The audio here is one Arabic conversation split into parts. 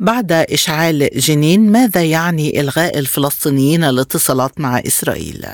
بعد إشعال جنين ماذا يعني إلغاء الفلسطينيين الاتصالات مع إسرائيل.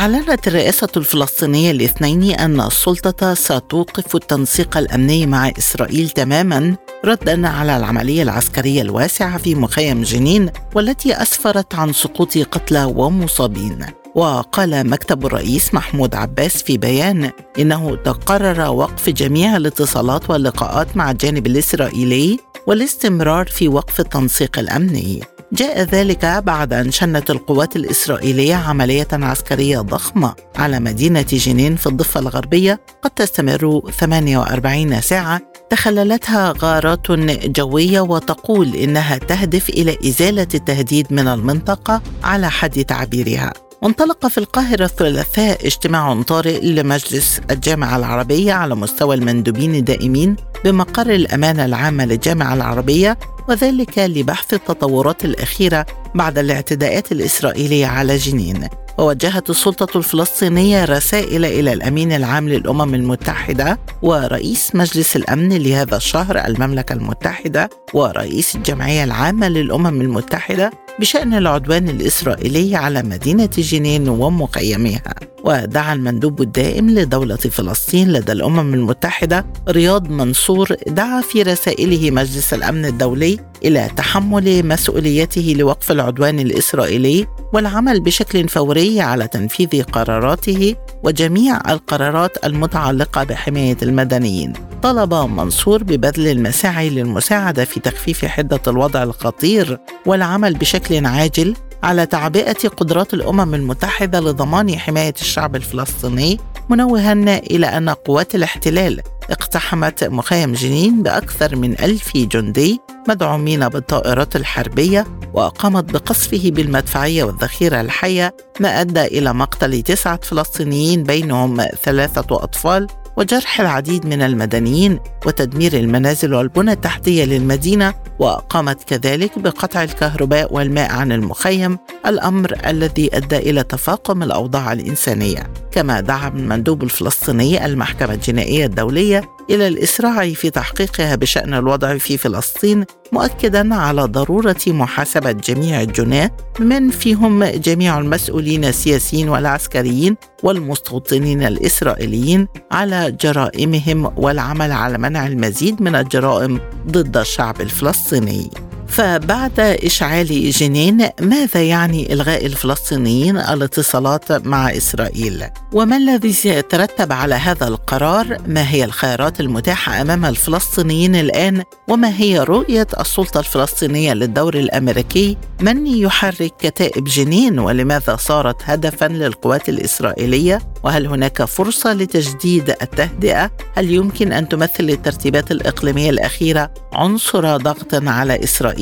أعلنت الرئاسة الفلسطينية الاثنين أن السلطة ستوقف التنسيق الأمني مع إسرائيل تماما ردا على العملية العسكرية الواسعة في مخيم جنين والتي أسفرت عن سقوط قتلى ومصابين. وقال مكتب الرئيس محمود عباس في بيان إنه تقرر وقف جميع الاتصالات واللقاءات مع الجانب الإسرائيلي والاستمرار في وقف التنسيق الأمني. جاء ذلك بعد أن شنت القوات الإسرائيلية عملية عسكرية ضخمة على مدينة جنين في الضفة الغربية قد تستمر 48 ساعة. تخللتها غارات جوية وتقول إنها تهدف إلى إزالة التهديد من المنطقة على حد تعبيرها. وانطلق في القاهرة الثلاثاء اجتماع طارئ لمجلس الجامعة العربية على مستوى المندوبين الدائمين بمقر الأمانة العامة للجامعة العربية وذلك لبحث التطورات الأخيرة بعد الاعتداءات الإسرائيلية على جنين. ووجهت السلطة الفلسطينية رسائل إلى الأمين العام للأمم المتحدة ورئيس مجلس الأمن لهذا الشهر المملكة المتحدة ورئيس الجمعية العامة للأمم المتحدة بشأن العدوان الإسرائيلي على مدينة جنين ومخيمها ودعا المندوب الدائم لدولة فلسطين لدى الأمم المتحدة رياض منصور دعا في رسائله مجلس الأمن الدولي إلى تحمل مسؤوليته لوقف العدوان الإسرائيلي والعمل بشكل فوري على تنفيذ قراراته وجميع القرارات المتعلقة بحماية المدنيين. طلب منصور ببذل المساعي للمساعدة في تخفيف حدة الوضع الخطير والعمل بشكل عاجل على تعبئة قدرات الأمم المتحدة لضمان حماية الشعب الفلسطيني منوها إلى أن قوات الاحتلال اقتحمت مخيم جنين بأكثر من ألف جندي مدعومين بالطائرات الحربية وقامت بقصفه بالمدفعية والذخيرة الحية ما أدى إلى مقتل تسعة فلسطينيين بينهم ثلاثة أطفال وجرح العديد من المدنيين وتدمير المنازل والبنى التحتية للمدينة وقامت كذلك بقطع الكهرباء والماء عن المخيم الأمر الذي أدى إلى تفاقم الأوضاع الإنسانية. كما دعا المندوب الفلسطيني المحكمة الجنائية الدولية إلى الإسراع في تحقيقها بشأن الوضع في فلسطين مؤكدا على ضرورة محاسبة جميع الجناه من فيهم جميع المسؤولين السياسيين والعسكريين والمستوطنين الإسرائيليين على جرائمهم والعمل على منع المزيد من الجرائم ضد الشعب الفلسطيني. فبعد إشعال جنين ماذا يعني إلغاء الفلسطينيين الاتصالات مع إسرائيل؟ وما الذي سيترتب على هذا القرار؟ ما هي الخيارات المتاحة أمام الفلسطينيين الآن؟ وما هي رؤية السلطة الفلسطينية للدور الأمريكي؟ من يحرك كتائب جنين ولماذا صارت هدفا للقوات الإسرائيلية؟ وهل هناك فرصة لتجديد التهدئة؟ هل يمكن أن تمثل الترتيبات الإقليمية الأخيرة عنصر ضغط على إسرائيل؟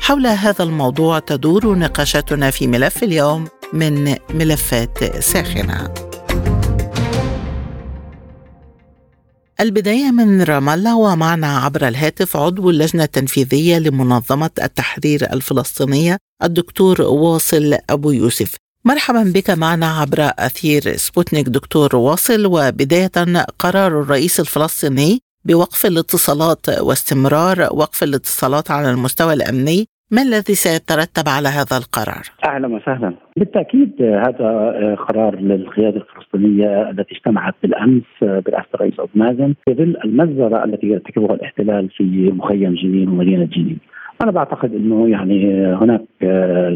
حول هذا الموضوع تدور نقاشاتنا في ملف اليوم من ملفات ساخنة. البداية من رام الله ومعنا عبر الهاتف عضو اللجنة التنفيذية لمنظمة التحرير الفلسطينية الدكتور واصل أبو يوسف. مرحبا بك معنا عبر أثير سبوتنيك دكتور واصل وبداية قرار الرئيس الفلسطيني بوقف الاتصالات واستمرار وقف الاتصالات على المستوى الأمني ما الذي سيترتب على هذا القرار؟ أهلا وسهلا. بالتأكيد هذا قرار للقيادة الفلسطينية التي اجتمعت بالأمس برئاسة الرئيس ابو مازن في ظل المجزرة التي يرتكبها الاحتلال في مخيم جنين ومدينة جنين. أنا بعتقد إنه يعني هناك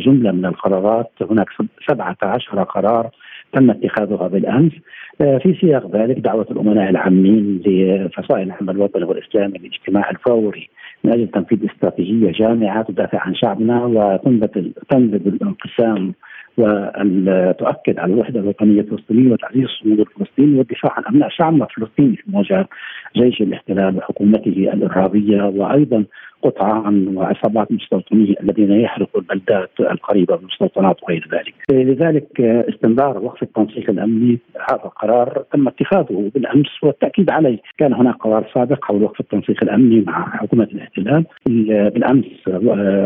جملة من القرارات هناك 17 قرار تم اتخاذها بالأمس. في سياق ذلك دعوة الأمناء العامين لفصائل العمل الوطني والاسلامي للاجتماع الفوري من أجل تنفيذ استراتيجية جامعة تدافع عن شعبنا وتنبذ تنبذ الانقسام وأن تؤكد على الوحدة الوطنية الفلسطينية وتعزيز الصمود الفلسطيني والدفاع عن أبناء شعبنا الفلسطيني في مواجهة جيش الاحتلال وحكومته الإرهابية وأيضا قطعان وعصابات مستوطنية الذين يحرقوا البلدات القريبة من المستوطنات وغير ذلك. لذلك استمرار وقف التنسيق الأمني هذا قرار تم اتخاذه بالأمس والتأكيد عليه. كان هناك قرار سابق حول وقف التنسيق الأمني مع حكومة الاحتلال. بالأمس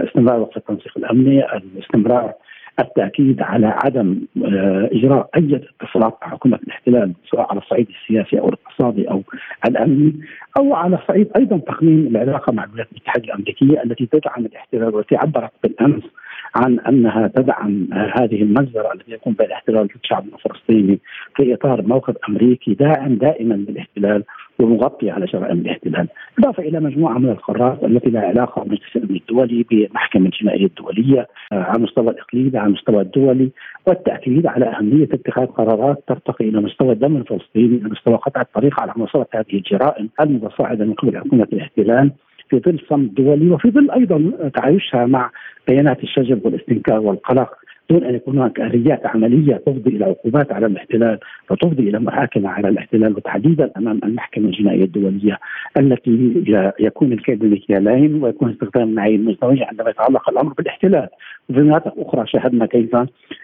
استمرار وقف التنسيق الأمني الاستمرار التأكيد على عدم آه، إجراء أي اتصالات مع حكومة الاحتلال سواء على الصعيد السياسي أو الاقتصادي أو الأمني أو على صعيد أيضا تقنين العلاقة مع الولايات المتحدة الأمريكية التي تدعم الاحتلال والتي عبرت بالأمس عن أنها تدعم هذه المجزرة التي يقوم بها الاحتلال ضد الشعب الفلسطيني في إطار موقف أمريكي داعم دائما للاحتلال ومغطي على جرائم الاحتلال، إضافة إلى مجموعة من القرارات التي لها علاقة بالمجلس الامن الدولي بمحكمة الجنائيه الدولية آه، على المستوى الاقليمي على المستوى الدولي والتأكيد على أهمية اتخاذ قرارات ترتقي إلى مستوى الدم الفلسطيني إلى مستوى قطع الطريق على مصادره هذه الجرائم المتصاعده من قبل حكومة الاحتلال في ظل صمت دولي وفي ظل أيضا تعايشها مع بيانات الشجب والاستنكار والقلق. دون أن يكون هناك اليات عملية تفضي إلى عقوبات على الاحتلال وتفضي إلى محاكمة على الاحتلال وتحديدا أمام المحكمة الجنائية الدولية التي يكون الكيد المكيالين ويكون استخدام المعايير المزدوجه عندما يتعلق الأمر بالاحتلال. وفي مناطق أخرى شاهدنا كيف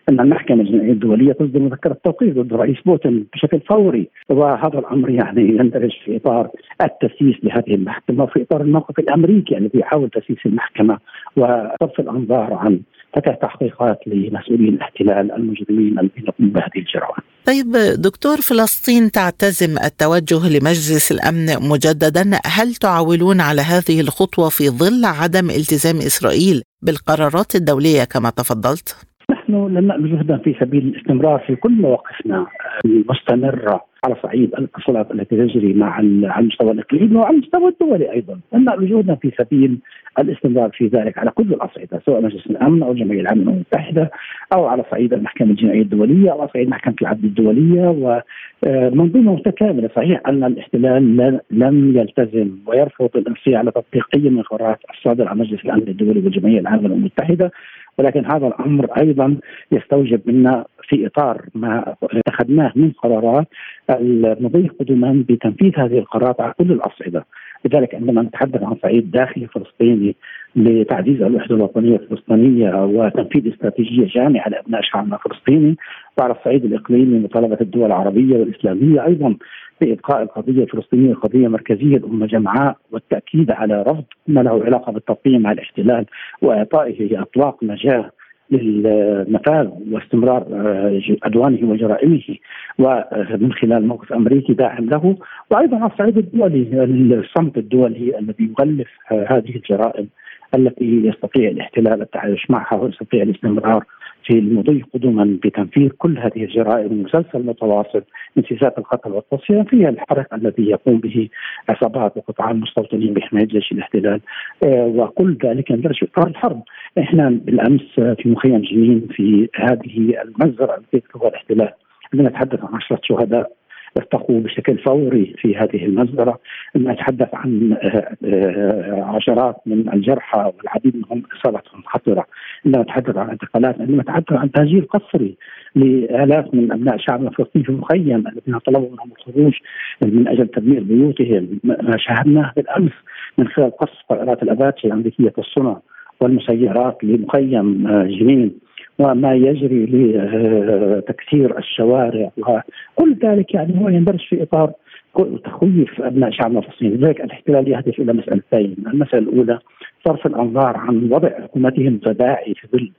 أن المحكمة الجنائية الدولية تصدر مذكرة توقيف ضد الرئيس بوتين بشكل فوري وهذا الأمر يعني يندرج في إطار التسييس لهذه المحكمة وفي إطار الموقف الأمريكي الذي يحاول تسييس المحكمة وصرف الأنظار عن فتح تحقيقات لمسؤولي الاحتلال المجرمين الذين يقومون بهذه الجرائم. طيب دكتور فلسطين تعتزم التوجه لمجلس الأمن مجددا، هل تعولون على هذه الخطوة في ظل عدم التزام إسرائيل بالقرارات الدولية كما تفضلت؟ نحن لم نأمل جهدا في سبيل الاستمرار في كل مواقفنا المستمرة على صعيد الاتصالات التي تجري مع على المستوى الإقليمي وعلى المستوى الدولي أيضا، نأمل جهدا في سبيل الاستمرار في ذلك على كل الأصعدة سواء مجلس الأمن أو الجمعية العامة المتحدة أو على صعيد المحكمة الجنائية الدولية أو على صعيد محكمة العدل الدولية ومنظومه متكاملة صحيح أن الاحتلال لم يلتزم ويرفض الانصياع على تطبيق اي من القرارات الصادره عن مجلس الأمن الدولي والجمعية العامة للأمم المتحدة ولكن هذا الأمر أيضا يستوجب منا في إطار ما اتخذناه من قرارات المضي قدما بتنفيذ هذه القرارات على كل الأصعدة، لذلك عندما نتحدث عن صعيد داخلي فلسطيني لتعزيز الوحده الوطنية الفلسطينية وتنفيذ استراتيجية جامعة لأبناء شعبنا الفلسطيني وعلى الصعيد الإقليمي مطالبه الدول العربية والإسلامية أيضا بإبقاء القضية الفلسطينية قضية مركزية الامه جمعاء والتأكيد على رفض ما له علاقة بالتطبيع مع الاحتلال وإعطائه أطلاق نجاة للنفاذ واستمرار عدوانه آه، وجرائمه ومن خلال موقف أمريكي داعم له. وأيضا على الصعيد الدولي الصمت الدولي الذي يغلف آه، هذه الجرائم التي يستطيع الاحتلال التعايش معها ويستطيع الاستمرار في المضي قدما بتنفيذ كل هذه الجرائم. المسلسل متواصل من سياسات القتل والتصفية فيها الحرق الذي يقوم به عصابات وقطاع المستوطنين بحماية جيش الاحتلال آه، وكل ذلك يندرج في إطار الحرب. إحنا بالأمس في مخيم جنين في هذه المجزره التي يتكون الاحتلال عندما نتحدث عن عشرة شهداء ارتقوا بشكل فوري في هذه المجزرة نتحدث عن آه، آه، عشرات من الجرحى والعديد منهم إصابتهم خطرة عندما نتحدث عن انتقالات عندما نتحدث عن تهجير قسري لآلاف من أبناء شعبنا الفلسطيني في المخيم الذين طلبوا منهم الخروج من أجل تدمير بيوتهم. ما شاهدناه بالأمس من خلال قصف طائرات الأباتشي الأمريكية الصنع. والمسيرات لمخيم آه، جنين وما يجري لتكسير الشوارع وكل ذلك يعني هو يندرج في إطار تخويف أبناء شعبنا الفلسطيني، لذلك الاحتلال يهدف إلى مسألتين، المسألة الأولى صرف الأنظار عن وضع حكومتهم المتداعي في ظل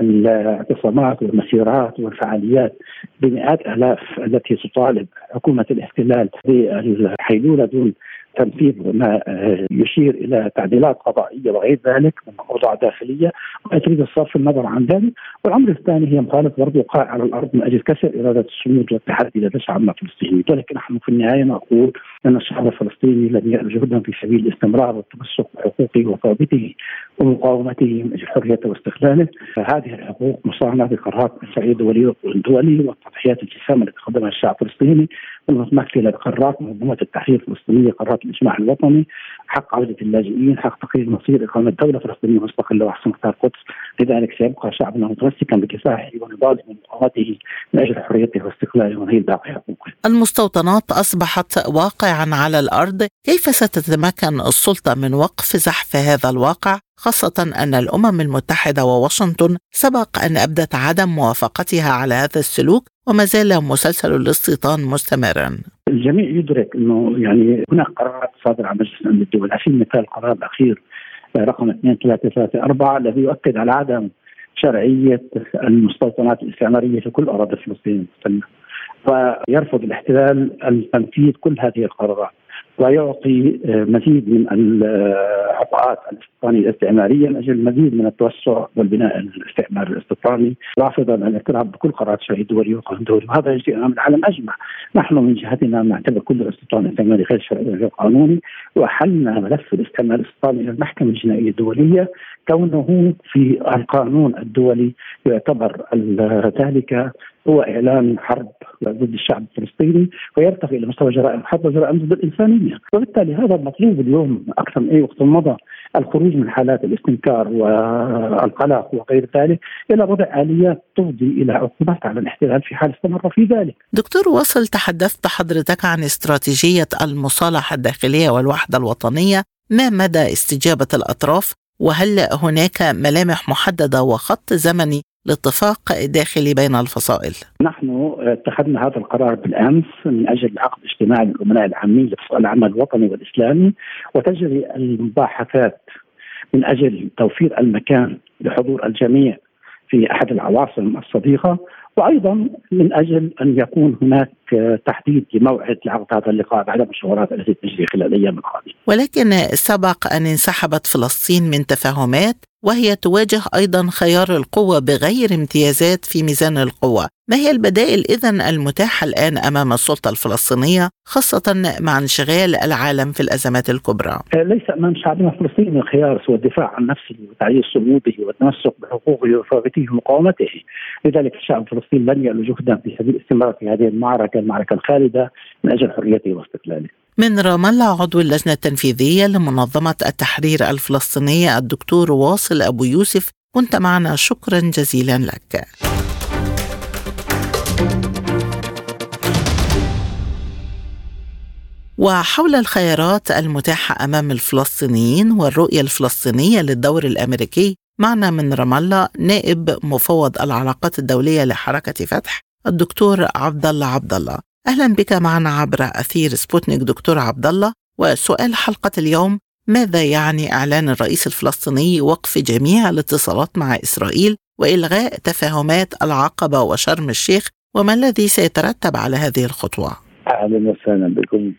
الاعتصامات والمسيرات والفعاليات بمئات الاف التي تطالب حكومة الاحتلال بالحيلولة دون تنفيذ ما آه، يشير إلى تعديلات قضائية وغير ذلك من أوضاع داخلية. وتريد الصرف النظر عن ذلك. والأمر الثاني هي مخالفة برضه وقائع على الأرض من أجل كسر إرادة الصمود والتحدي لدى شعبنا الفلسطيني ولكن نحن في النهاية نقول أن الشعب الفلسطيني الذي يبذل جهدا في سبيل الاستمرار والتمسك بحقوقه وثوابته ومقاومته من أجل حريته واستقلاله هذه الحقوق مصانه بقرارات الصعيد الدولي والدولي والتضحيات الجسام التي قدمها الشعب الفلسطيني. المتمثله بقرارات منظمة التحرير الفلسطينية قرارات الإجماع الوطني حق عودة اللاجئين، حق تقرير مصير إقامة دوله فلسطينيه مستقله وأحسن قطاع القدس، لذلك سيبقى شعبنا متمسكا بكفاحه ونضاله ومقاومته من أجل حريته واستقلاله ونهيل باقي حقوقه. المستوطنات أصبحت واقعا على الأرض، كيف ستتمكن السلطة من وقف زحف هذا الواقع؟ خاصة أن الأمم المتحدة وواشنطن سبق أن أبدت عدم موافقتها على هذا السلوك. وما زال مسلسل الاستيطان مستمرا الجميع يدرك إنه يعني هناك قرارات صادرة عن مجلس الأمن الدولي، على سبيل المثال القرار الأخير رقم 2334 الذي يؤكد على عدم شرعية المستوطنات الاستعمارية في كل أراضي فلسطين المحتله. ويرفض الاحتلال التنفيذ كل هذه القرارات. ويعطي آه، مزيد من العطاءات الاستيطانيه الاستعمارية من أجل مزيد من التوسع والبناء الاستعماري الاستيطاني رافضا الاعتراف بكل قرارات الشرعيه الدولي والقانون الدولي وهذا يجري أمام العالم أجمع. نحن من جهتنا نعتبر كل الاستيطان الاستعماري غير شرعي وغير قانوني واحلنا ملف الاستعمار الاستيطاني إلى المحكمة الجنائية الدولية. كونه في القانون الدولي يعتبر ذلك هو إعلان حرب ضد الشعب الفلسطيني ويرتقي إلى مستوى جرائم حرب وجرائم ضد الإنسانية، وبالتالي هذا المطلوب اليوم أكثر من أي وقت مضى الخروج من حالات الاستنكار والقلق وغير ذلك إلى وضع آليات تفضي إلى عقوبات على الاحتلال في حال استمر في ذلك. دكتور وصل تحدثت حضرتك عن استراتيجية المصالحة الداخلية والوحدة الوطنية، ما مدى استجابة الأطراف؟ وهل هناك ملامح محددة وخط زمني لاتفاق داخلي بين الفصائل؟ نحن اتخذنا هذا القرار بالأمس من أجل عقد اجتماع للامناء العامين لفصائل العمل الوطني والإسلامي وتجري المباحثات من أجل توفير المكان لحضور الجميع في أحد العواصم الصديقة وأيضا من أجل أن يكون هناك تحديد لموعد لعقد هذا اللقاء بعد المشاورات التي تجري خلال الأيام القادمة. ولكن سبق أن انسحبت فلسطين من تفاهمات وهي تواجه أيضا خيار القوة بغير امتيازات في ميزان القوة، ما هي البدائل اذا المتاحة الآن أمام السلطة الفلسطينية خاصة مع انشغال العالم في الأزمات الكبرى؟ ليس أمام شعبنا الفلسطيني خيار سوى الدفاع عن نفسه وتعزيز صموده والتمسك بحقوقه وثوابته ومقاومته، لذلك الشعب الفلسطيني لن يألو جهدا في سبيل الاستمرار في هذه المعركة المعركة الخالدة من أجل حريته واستقلاله. من رام الله عضو اللجنة التنفيذية لمنظمة التحرير الفلسطينية الدكتور واصل أبو يوسف كنت معنا شكرا جزيلا لك وحول الخيارات المتاحة أمام الفلسطينيين والرؤية الفلسطينية للدور الأمريكي معنا من رام الله نائب مفوض العلاقات الدولية لحركة فتح الدكتور عبد الله عبد الله. أهلا بك معنا عبر أثير سبوتنيك دكتور عبد الله. وسؤال حلقة اليوم ماذا يعني إعلان الرئيس الفلسطيني وقف جميع الاتصالات مع إسرائيل وإلغاء تفاهمات العقبة وشرم الشيخ؟ وما الذي سيترتب على هذه الخطوة؟ أهلا وسهلا بكم.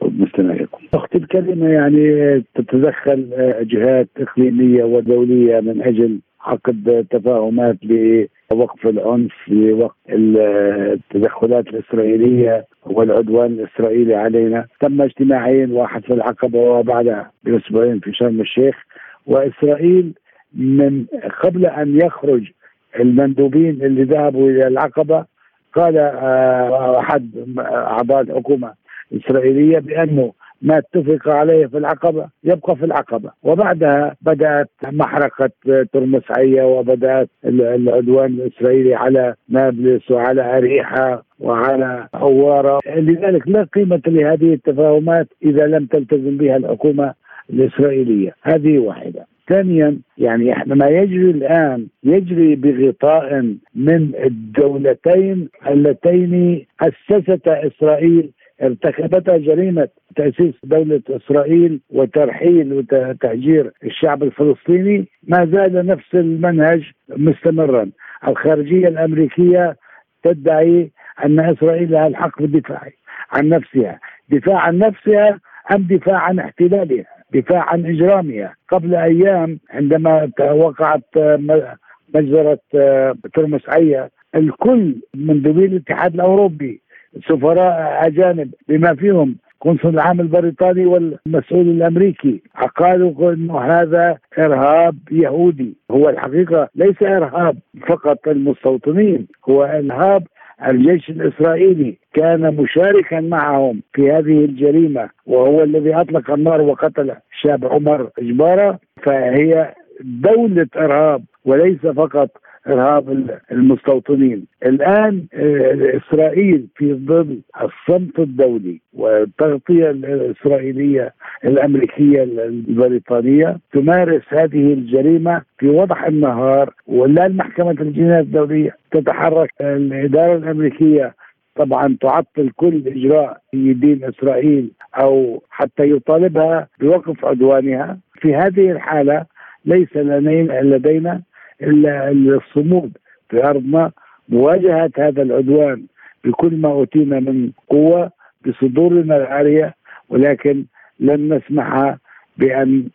ومستمعيكم. أختي الكلمة يعني تتدخل جهات إقليمية ودولية من أجل عقد تفاهمات لوقف العنف لوقف التدخلات الإسرائيلية والعدوان الإسرائيلي علينا تم اجتماعين واحد في العقبة وبعدها بأسبوعين في شرم الشيخ وإسرائيل من قبل أن يخرج المندوبين اللي ذهبوا إلى العقبة قال آه، أحد أعضاء الحكومة الإسرائيلية بانه ما اتفق عليه في العقبة يبقى في العقبة. وبعدها بدأت محرقة ترمس عية وبدأت العدوان الإسرائيلي على نابلس وعلى أريحة وعلى حوارة. لذلك لا قيمة لهذه التفاهمات إذا لم تلتزم بها الحكومة الإسرائيلية. هذه واحدة. ثانيا يعني إحنا ما يجري الآن يجري بغطاء من الدولتين اللتين اسستا إسرائيل ارتكبتها جريمة تأسيس دولة إسرائيل وترحيل وتهجير الشعب الفلسطيني ما زال نفس المنهج مستمرا. الخارجية الأمريكية تدعي أن إسرائيل لها الحق بالدفاع عن نفسها. دفاع عن نفسها أم دفاع عن احتلالها؟ دفاع عن إجرامها. قبل أيام عندما وقعت مجزرة ترمس عيه الكل من دول الاتحاد الأوروبي سفراء أجانب بما فيهم قنصل العام البريطاني والمسؤول الأمريكي. قالوا انه هذا إرهاب يهودي. هو الحقيقة ليس إرهاب فقط المستوطنين هو إرهاب الجيش الإسرائيلي. كان مشاركا معهم في هذه الجريمة وهو الذي أطلق النار وقتل الشاب عمر جباره فهي دولة إرهاب وليس فقط إرهاب المستوطنين. الآن آه، إسرائيل في ظل الصمت الدولي والتغطية الإسرائيلية الأمريكية البريطانية تمارس هذه الجريمة في وضح النهار ولا المحكمة الجنايات الدولية تتحرك الإدارة الأمريكية طبعا تعطل كل إجراء في دين إسرائيل أو حتى يطالبها بوقف عدوانها. في هذه الحالة ليس لدينا إلا الصمود في ارضنا مواجهة هذا العدوان بكل ما اوتينا من قوة بصدورنا العاريه ولكن لن نسمح بأن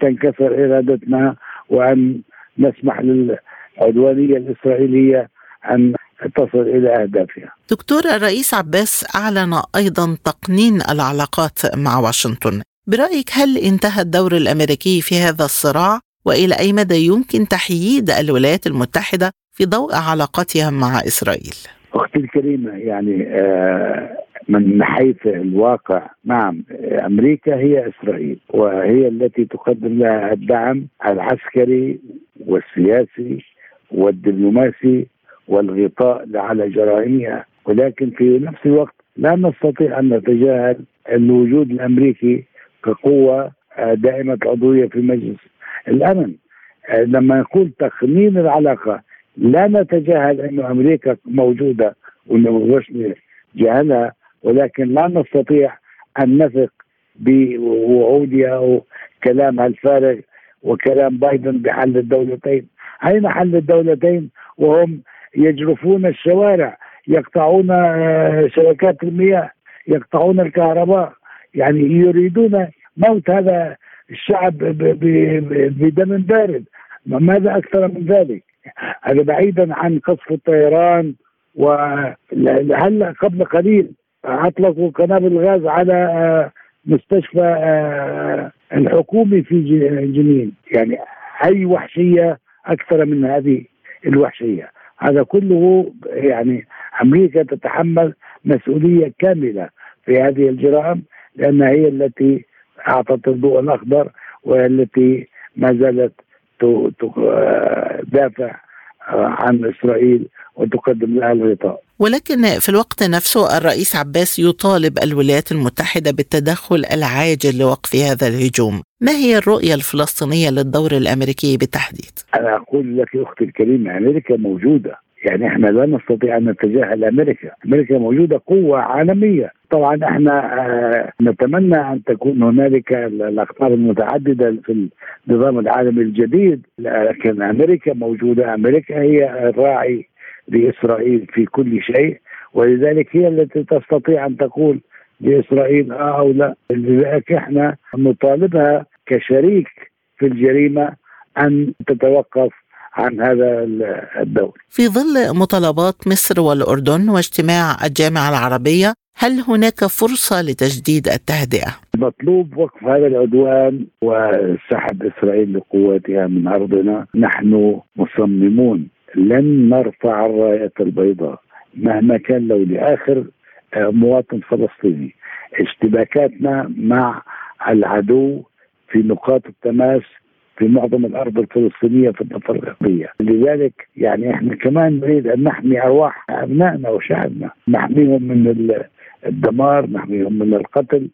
تنكسر إرادتنا وأن نسمح للعدوانية الإسرائيلية أن تصل إلى أهدافها. دكتور الرئيس عباس أعلن أيضا تقنين العلاقات مع واشنطن، برأيك هل انتهى الدور الأمريكي في هذا الصراع؟ وإلى أي مدى يمكن تحييد الولايات المتحدة في ضوء علاقتها مع إسرائيل؟ أختي الكريمة يعني آه من حيث الواقع نعم أمريكا هي إسرائيل وهي التي تقدم لها الدعم العسكري والسياسي والدبلوماسي والغطاء على جرائمها ولكن في نفس الوقت لا نستطيع أن نتجاهل الوجود الأمريكي كقوة آه، دائمة العضويه في مجلس الأمن. آه، لما نقول تقنين العلاقة لا نتجاهل انه أمريكا موجودة وانه جهلها ولكن لا نستطيع أن نثق بوعودها أو كلامها الفارغ وكلام بايدن بحل الدولتين. أين حل الدولتين؟ وهم يجرفون الشوارع يقطعون آه، شبكات المياه يقطعون الكهرباء. يعني يريدون موت هذا الشعب بدم بارد. ماذا أكثر من ذلك؟ هذا بعيدا عن قصف الطيران وهلا قبل قليل أطلقوا قنابل غاز على آه، مستشفى آه، الحكومي في جنين؟ يعني أي وحشية أكثر من هذه الوحشية؟ هذا كله يعني أمريكا تتحمل مسؤولية كاملة في هذه الجرائم لأنها هي التي أعطت الضوء الأخضر والتي ما زالت تدافع عن إسرائيل وتقدم لها الغطاء. ولكن في الوقت نفسه الرئيس عباس يطالب الولايات المتحدة بالتدخل العاجل لوقف هذا الهجوم، ما هي الرؤية الفلسطينية للدور الأمريكي بالتحديد؟ أنا أقول لك أختي الكريمة أمريكا موجودة يعني إحنا لا نستطيع أن نتجاهل أمريكا، أمريكا موجودة قوة عالمية، طبعا إحنا آه نتمنى أن تكون هنالك الاقطار المتعددة في النظام العالمي الجديد، لكن أمريكا موجودة، أمريكا هي الراعي لإسرائيل في كل شيء، ولذلك هي التي تستطيع أن تقول لإسرائيل آه أو لا، لذلك إحنا نطالبها كشريك في الجريمة أن تتوقف عن هذا الدور في ظل مطالبات مصر والأردن واجتماع الجامعة العربية هل هناك فرصة لتجديد التهدئة؟ مطلوب وقف هذا العدوان وسحب إسرائيل لقواتها من أرضنا. نحن مصممون لن نرفع الراية البيضاء. مهما كان لو لآخر آه، مواطن فلسطيني. اشتباكاتنا مع العدو في نقاط التماس في معظم الأرض الفلسطينية في الضفة الغربية، لذلك يعني إحنا كمان نريد أن نحمي أرواح أبنائنا وشعبنا، نحميهم من الدمار، نحميهم من القتل،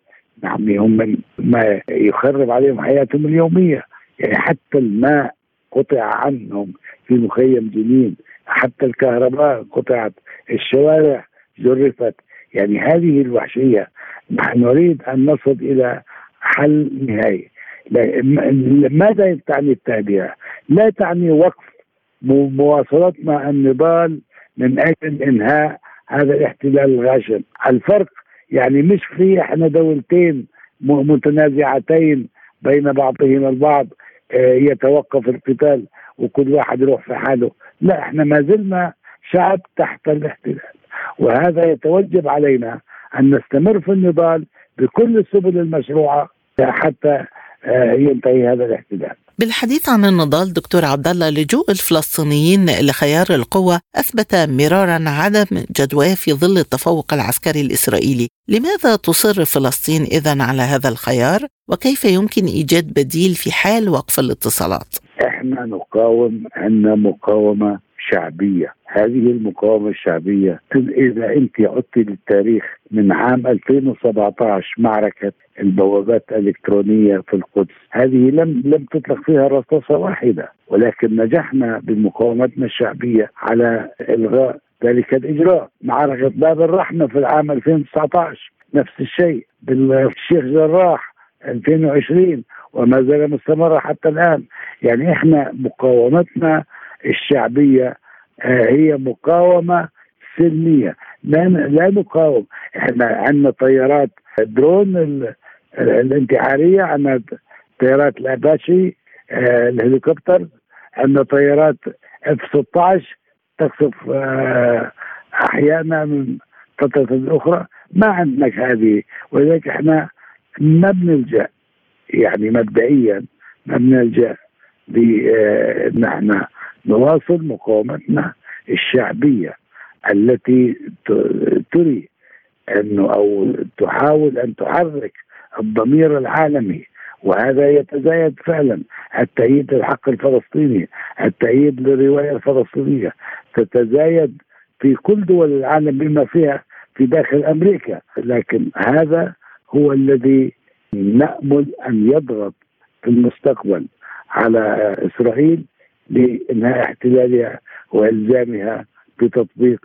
نحميهم من ما يخرب عليهم حياتهم اليومية، يعني حتى الماء قطع عنهم في مخيم جنين، حتى الكهرباء قطعت، الشوارع جرفت، يعني هذه الوحشية. نحن نريد أن نصل إلى حل نهائي. ماذا تعني التهدئه؟ لا تعني وقف مواصلتنا النضال من أجل إنهاء هذا الاحتلال الغاشم، الفرق يعني مش في إحنا دولتين متنازعتين بين بعضهما البعض آه، يتوقف القتال وكل واحد يروح في حاله، لا إحنا ما زلنا شعب تحت الاحتلال. وهذا يتوجب علينا أن نستمر في النضال بكل السبل المشروعة حتى ينتهي هذا الاحتلال. بالحديث عن النضال دكتور عبد الله لجوء الفلسطينيين لخيار القوة أثبت مرارا عدم جدواه في ظل التفوق العسكري الإسرائيلي. لماذا تصر فلسطين إذا على هذا الخيار؟ وكيف يمكن إيجاد بديل في حال وقف الاتصالات؟ إحنا نقاوم عندنا مقاومة شعبية. هذه المقاومة الشعبية إذا أنت عدت للتاريخ من عام 2017 معركة البوابات الإلكترونية في القدس. هذه لم لم تطلق فيها رصاصة واحدة ولكن نجحنا بمقاومتنا الشعبية على إلغاء ذلك الإجراء. معركة باب الرحمة في العام 2019 نفس الشيء بالشيخ جراح 2020 وما زال مستمرة حتى الآن. يعني إحنا مقاومتنا الشعبية آه، هي مقاومة سلمية. لا نقاوم إحنا عندنا طيارات درون الانتحارية عندنا طيارات الاباشي آه، الهليكوبتر عندنا طيارات اف 16 تقصف آه، أحيانا من فترة أخرى. ما عندنا هذه. ولذلك إحنا ما بنلجأ يعني مبدئيا ما بنلجأ نحن نواصل مقاومتنا الشعبية التي تري انه أو تحاول أن تحرك الضمير العالمي وهذا يتزايد فعلا. التأييد للحق الفلسطيني التأييد للرواية الفلسطينية تتزايد في كل دول العالم بما فيها في داخل أمريكا. لكن هذا هو الذي نأمل أن يضغط في المستقبل على إسرائيل لإنهاء احتلالها وإلزامها بتطبيق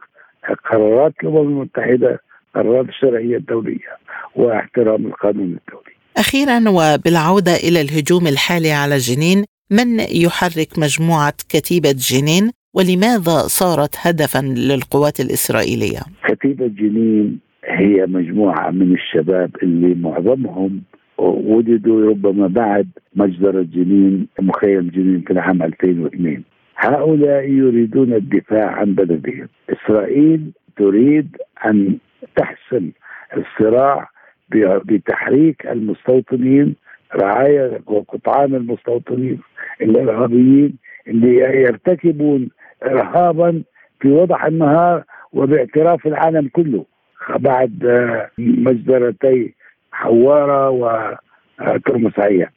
قرارات الأمم المتحدة قرارات الشرعية الدولية واحترام القانون الدولي أخيرا وبالعودة إلى الهجوم الحالي على جنين من يحرك مجموعة كتيبة جنين ولماذا صارت هدفا للقوات الإسرائيلية؟ كتيبة جنين هي مجموعة من الشباب اللي معظمهم وجدوا ربما بعد مجزرة جنين مخيم جنين في العام 2002 هؤلاء يريدون الدفاع عن بلدهم. إسرائيل تريد أن تحسم الصراع بتحريك المستوطنين رعاية وقطعان المستوطنين الإرهابيين اللي يرتكبون إرهابا في وضح النهار وباعتراف العالم كله. بعد مجزرتي حوارة وترمس عيا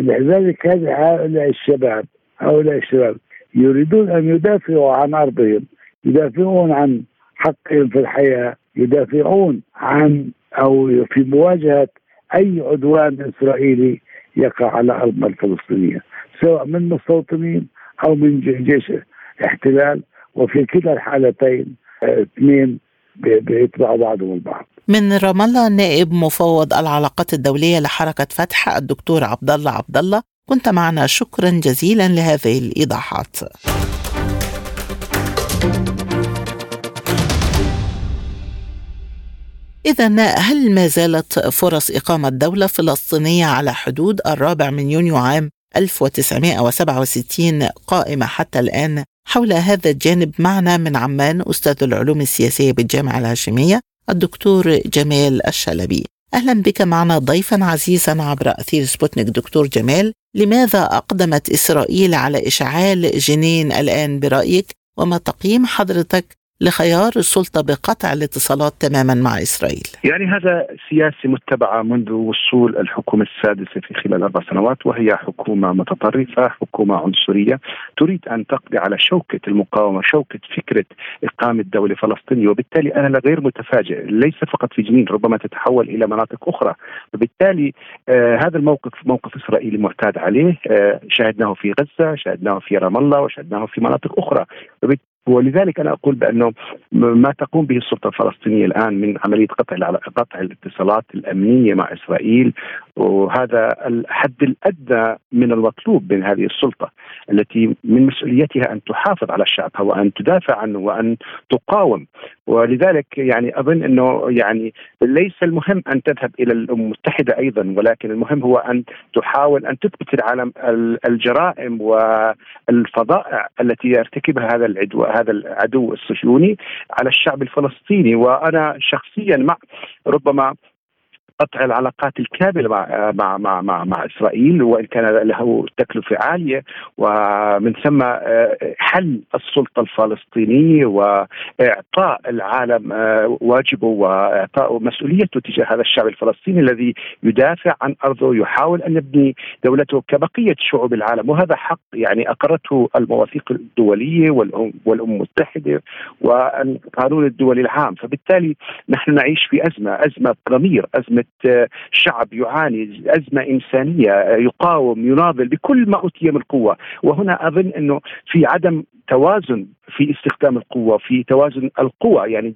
لذلك هؤلاء الشباب هؤلاء الشباب يريدون أن يدافعوا عن أرضهم يدافعون عن حقهم في الحياة يدافعون عن أو في مواجهة أي عدوان إسرائيلي يقع على ارضنا الفلسطينية سواء من مستوطنين أو من جيش احتلال وفي كلا الحالتين اثنين بيتبعوا بعضهم البعض. من رام الله نائب مفوض العلاقات الدولية لحركة فتح الدكتور عبد الله عبد الله كنت معنا. شكرا جزيلا لهذه الإيضاحات. إذا هل ما زالت فرص إقامة دولة فلسطينية على حدود الرابع من يونيو عام 1967 قائمة حتى الآن؟ حول هذا الجانب معنا من عمان أستاذ العلوم السياسية بالجامعة الهاشمية. الدكتور جمال الشلبي. أهلا بك معنا ضيفا عزيزا عبر أثير سبوتنيك. دكتور جمال لماذا أقدمت إسرائيل على إشعال جنين الآن برأيك؟ وما تقييم حضرتك لخيار السلطة بقطع الاتصالات تماما مع إسرائيل. يعني هذا سياسة متبعة منذ وصول الحكومة السادسة في خلال أربع سنوات وهي حكومة متطرفة حكومة عنصرية تريد أن تقضي على شوكة المقاومة شوكة فكرة إقامة دولة فلسطينية وبالتالي أنا غير متفاجئ ليس فقط في جنين ربما تتحول إلى مناطق أخرى. وبالتالي آه هذا الموقف موقف إسرائيلي معتاد عليه آه شاهدناه في غزة شاهدناه في رام الله وشاهدناه في مناطق أخرى. ولذلك أنا أقول بأنه ما تقوم به السلطة الفلسطينية الآن من عملية قطع قطع الاتصالات الأمنية مع إسرائيل وهذا الحد الأدنى من المطلوب من هذه السلطة التي من مسؤوليتها أن تحافظ على شعبها وأن تدافع عنه وأن تقاوم. ولذلك يعني أظن أنه يعني ليس المهم أن تذهب إلى الأمم المتحدة أيضا ولكن المهم هو أن تحاول أن تثبت العالم الجرائم والفظائع التي يرتكبها هذا العدو هذا العدو الصهيوني على الشعب الفلسطيني. وأنا شخصيا مع ربما قطع العلاقات الكاملة مع مع مع مع, مع إسرائيل وإن كان له تكلفة عالية ومن ثم حل السلطة الفلسطينية وإعطاء العالم واجبه وإعطاء مسؤوليته تجاه هذا الشعب الفلسطيني الذي يدافع عن أرضه يحاول أن يبني دولته كبقية شعوب العالم. وهذا حق يعني أقرته المواثيق الدولية والامم المتحدة والقانون الدولي العام. فبالتالي نحن نعيش في أزمة أزمة ضمير أزمة شعب يعاني أزمة إنسانية يقاوم يناضل بكل ما اوتي من قوة. وهنا أظن أنه في عدم توازن في استخدام القوة في توازن القوى يعني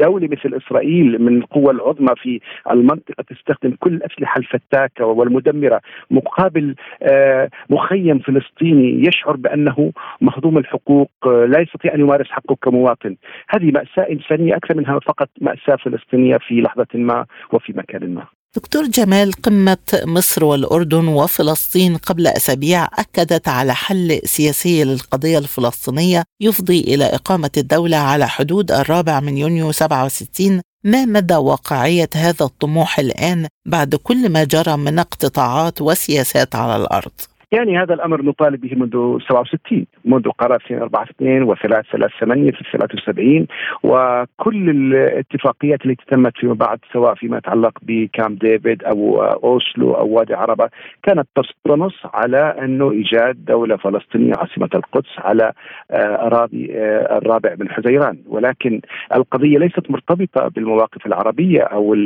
دولة مثل إسرائيل من القوى العظمى في المنطقة تستخدم كل الأسلحة الفتاكة والمدمرة مقابل آه، مخيم فلسطيني يشعر بأنه مهضوم الحقوق آه، لا يستطيع أن يمارس حقه كمواطن. هذه مأساة إنسانية أكثر منها فقط مأساة فلسطينية في لحظة ما وفي مكان ما. دكتور جمال قمة مصر والأردن وفلسطين قبل أسابيع أكدت على حل سياسي للقضية الفلسطينية يفضي إلى إقامة الدولة على حدود الرابع من يونيو 67 ما مدى واقعية هذا الطموح الآن بعد كل ما جرى من اقتطاعات وسياسات على الأرض؟ يعني هذا الأمر نطالب به منذ 67 منذ قرار سنه 42 و3 8 في 73 وكل الاتفاقيات التي تمت فيما بعد سواء فيما يتعلق بكام ديفيد أو أوسلو أو وادي عربة كانت تنص على أنه إيجاد دولة فلسطينية عاصمة القدس على آه، اراضي آه، الرابع من حزيران. ولكن القضية ليست مرتبطة بالمواقف العربية أو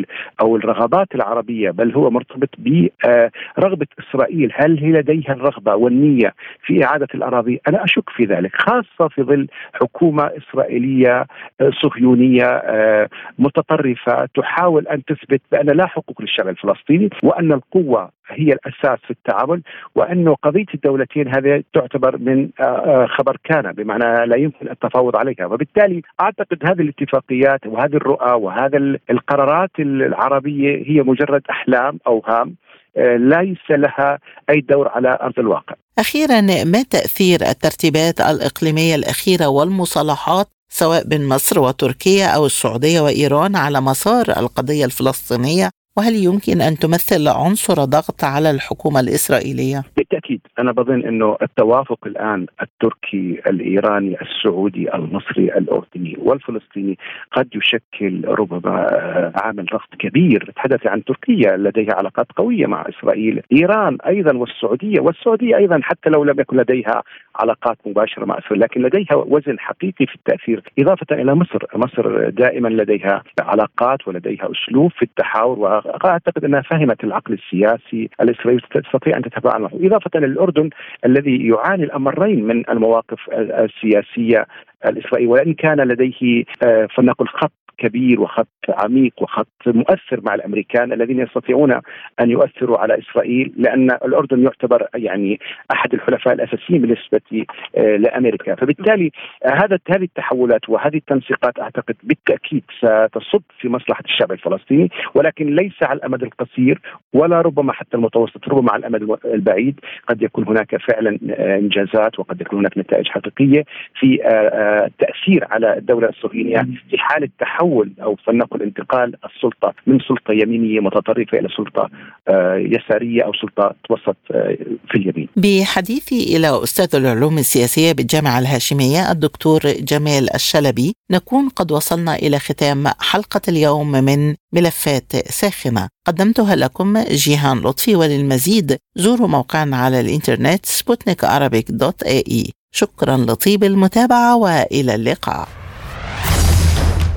أو الرغبات العربية بل هو مرتبط برغبه آه، إسرائيل. هل هي لديها الرغبة والنية في إعادة الأراضي أنا أشك في ذلك خاصة في ظل حكومة إسرائيلية آه، صهيونية آه، متطرفة تحاول أن تثبت بأن لا حقوق للشعب الفلسطيني وأن القوة هي الأساس في التعامل وانه قضية الدولتين هذه تعتبر من آه، خبر كان بمعنى لا يمكن التفاوض عليها. وبالتالي أعتقد هذه الاتفاقيات وهذه الرؤى وهذا القرارات العربية هي مجرد أحلام اوهام ليس لها أي دور على أرض الواقع. أخيرا ما تأثير الترتيبات الإقليمية الأخيرة والمصالحات سواء بين مصر وتركيا أو السعودية وإيران على مسار القضية الفلسطينية وهل يمكن أن تمثل عنصر ضغط على الحكومة الإسرائيلية؟ بالتأكيد أنا بظن أنه التوافق الآن التركي الإيراني السعودي المصري الأردني والفلسطيني قد يشكل ربما عامل ضغط كبير. تحدث عن تركيا لديها علاقات قوية مع إسرائيل، إيران أيضا والسعودية والسعودية أيضا حتى لو لم يكن لديها علاقات مباشرة مع إسرائيل لكن لديها وزن حقيقي في التأثير. إضافة إلى مصر، مصر دائما لديها علاقات ولديها أسلوب في التحاور أعتقد أنها فهمت العقل السياسي الإسرائيلي تستطيع أن تتفاعل إضافة للاردن الذي يعاني الأمرين من المواقف السياسية الإسرائيلية وإن كان لديه آه، فلنقل خط كبير وخط عميق وخط مؤثر مع الأمريكان الذين يستطيعون أن يؤثروا على إسرائيل لأن الأردن يعتبر يعني أحد الحلفاء الأساسيين بالنسبة آه، لأمريكا، فبالتالي آه، هذا هذه التحولات وهذه التنسيقات أعتقد بالتأكيد ستصب في مصلحة الشعب الفلسطيني ولكن ليس على الأمد القصير ولا ربما حتى المتوسط ربما على الأمد البعيد. قد يكون هناك فعلا آه، إنجازات وقد يكون هناك نتائج حقيقية في التاثير على الدولة الصهيونيه في حالة تحول أو فلنقل انتقال السلطة من سلطة يمينية متطرفة إلى سلطة آه، يسارية أو سلطة توسط آه، في اليمين. بحديثي إلى أستاذ العلوم السياسية بالجامعة الهاشمية الدكتور جمال الشلبي نكون قد وصلنا إلى ختام حلقة اليوم من ملفات ساخنه قدمتها لكم جيهان لطفي وللمزيد زوروا موقعنا على الإنترنت سبوتنيك dot ae شكرا لطيب المتابعة وإلى اللقاء.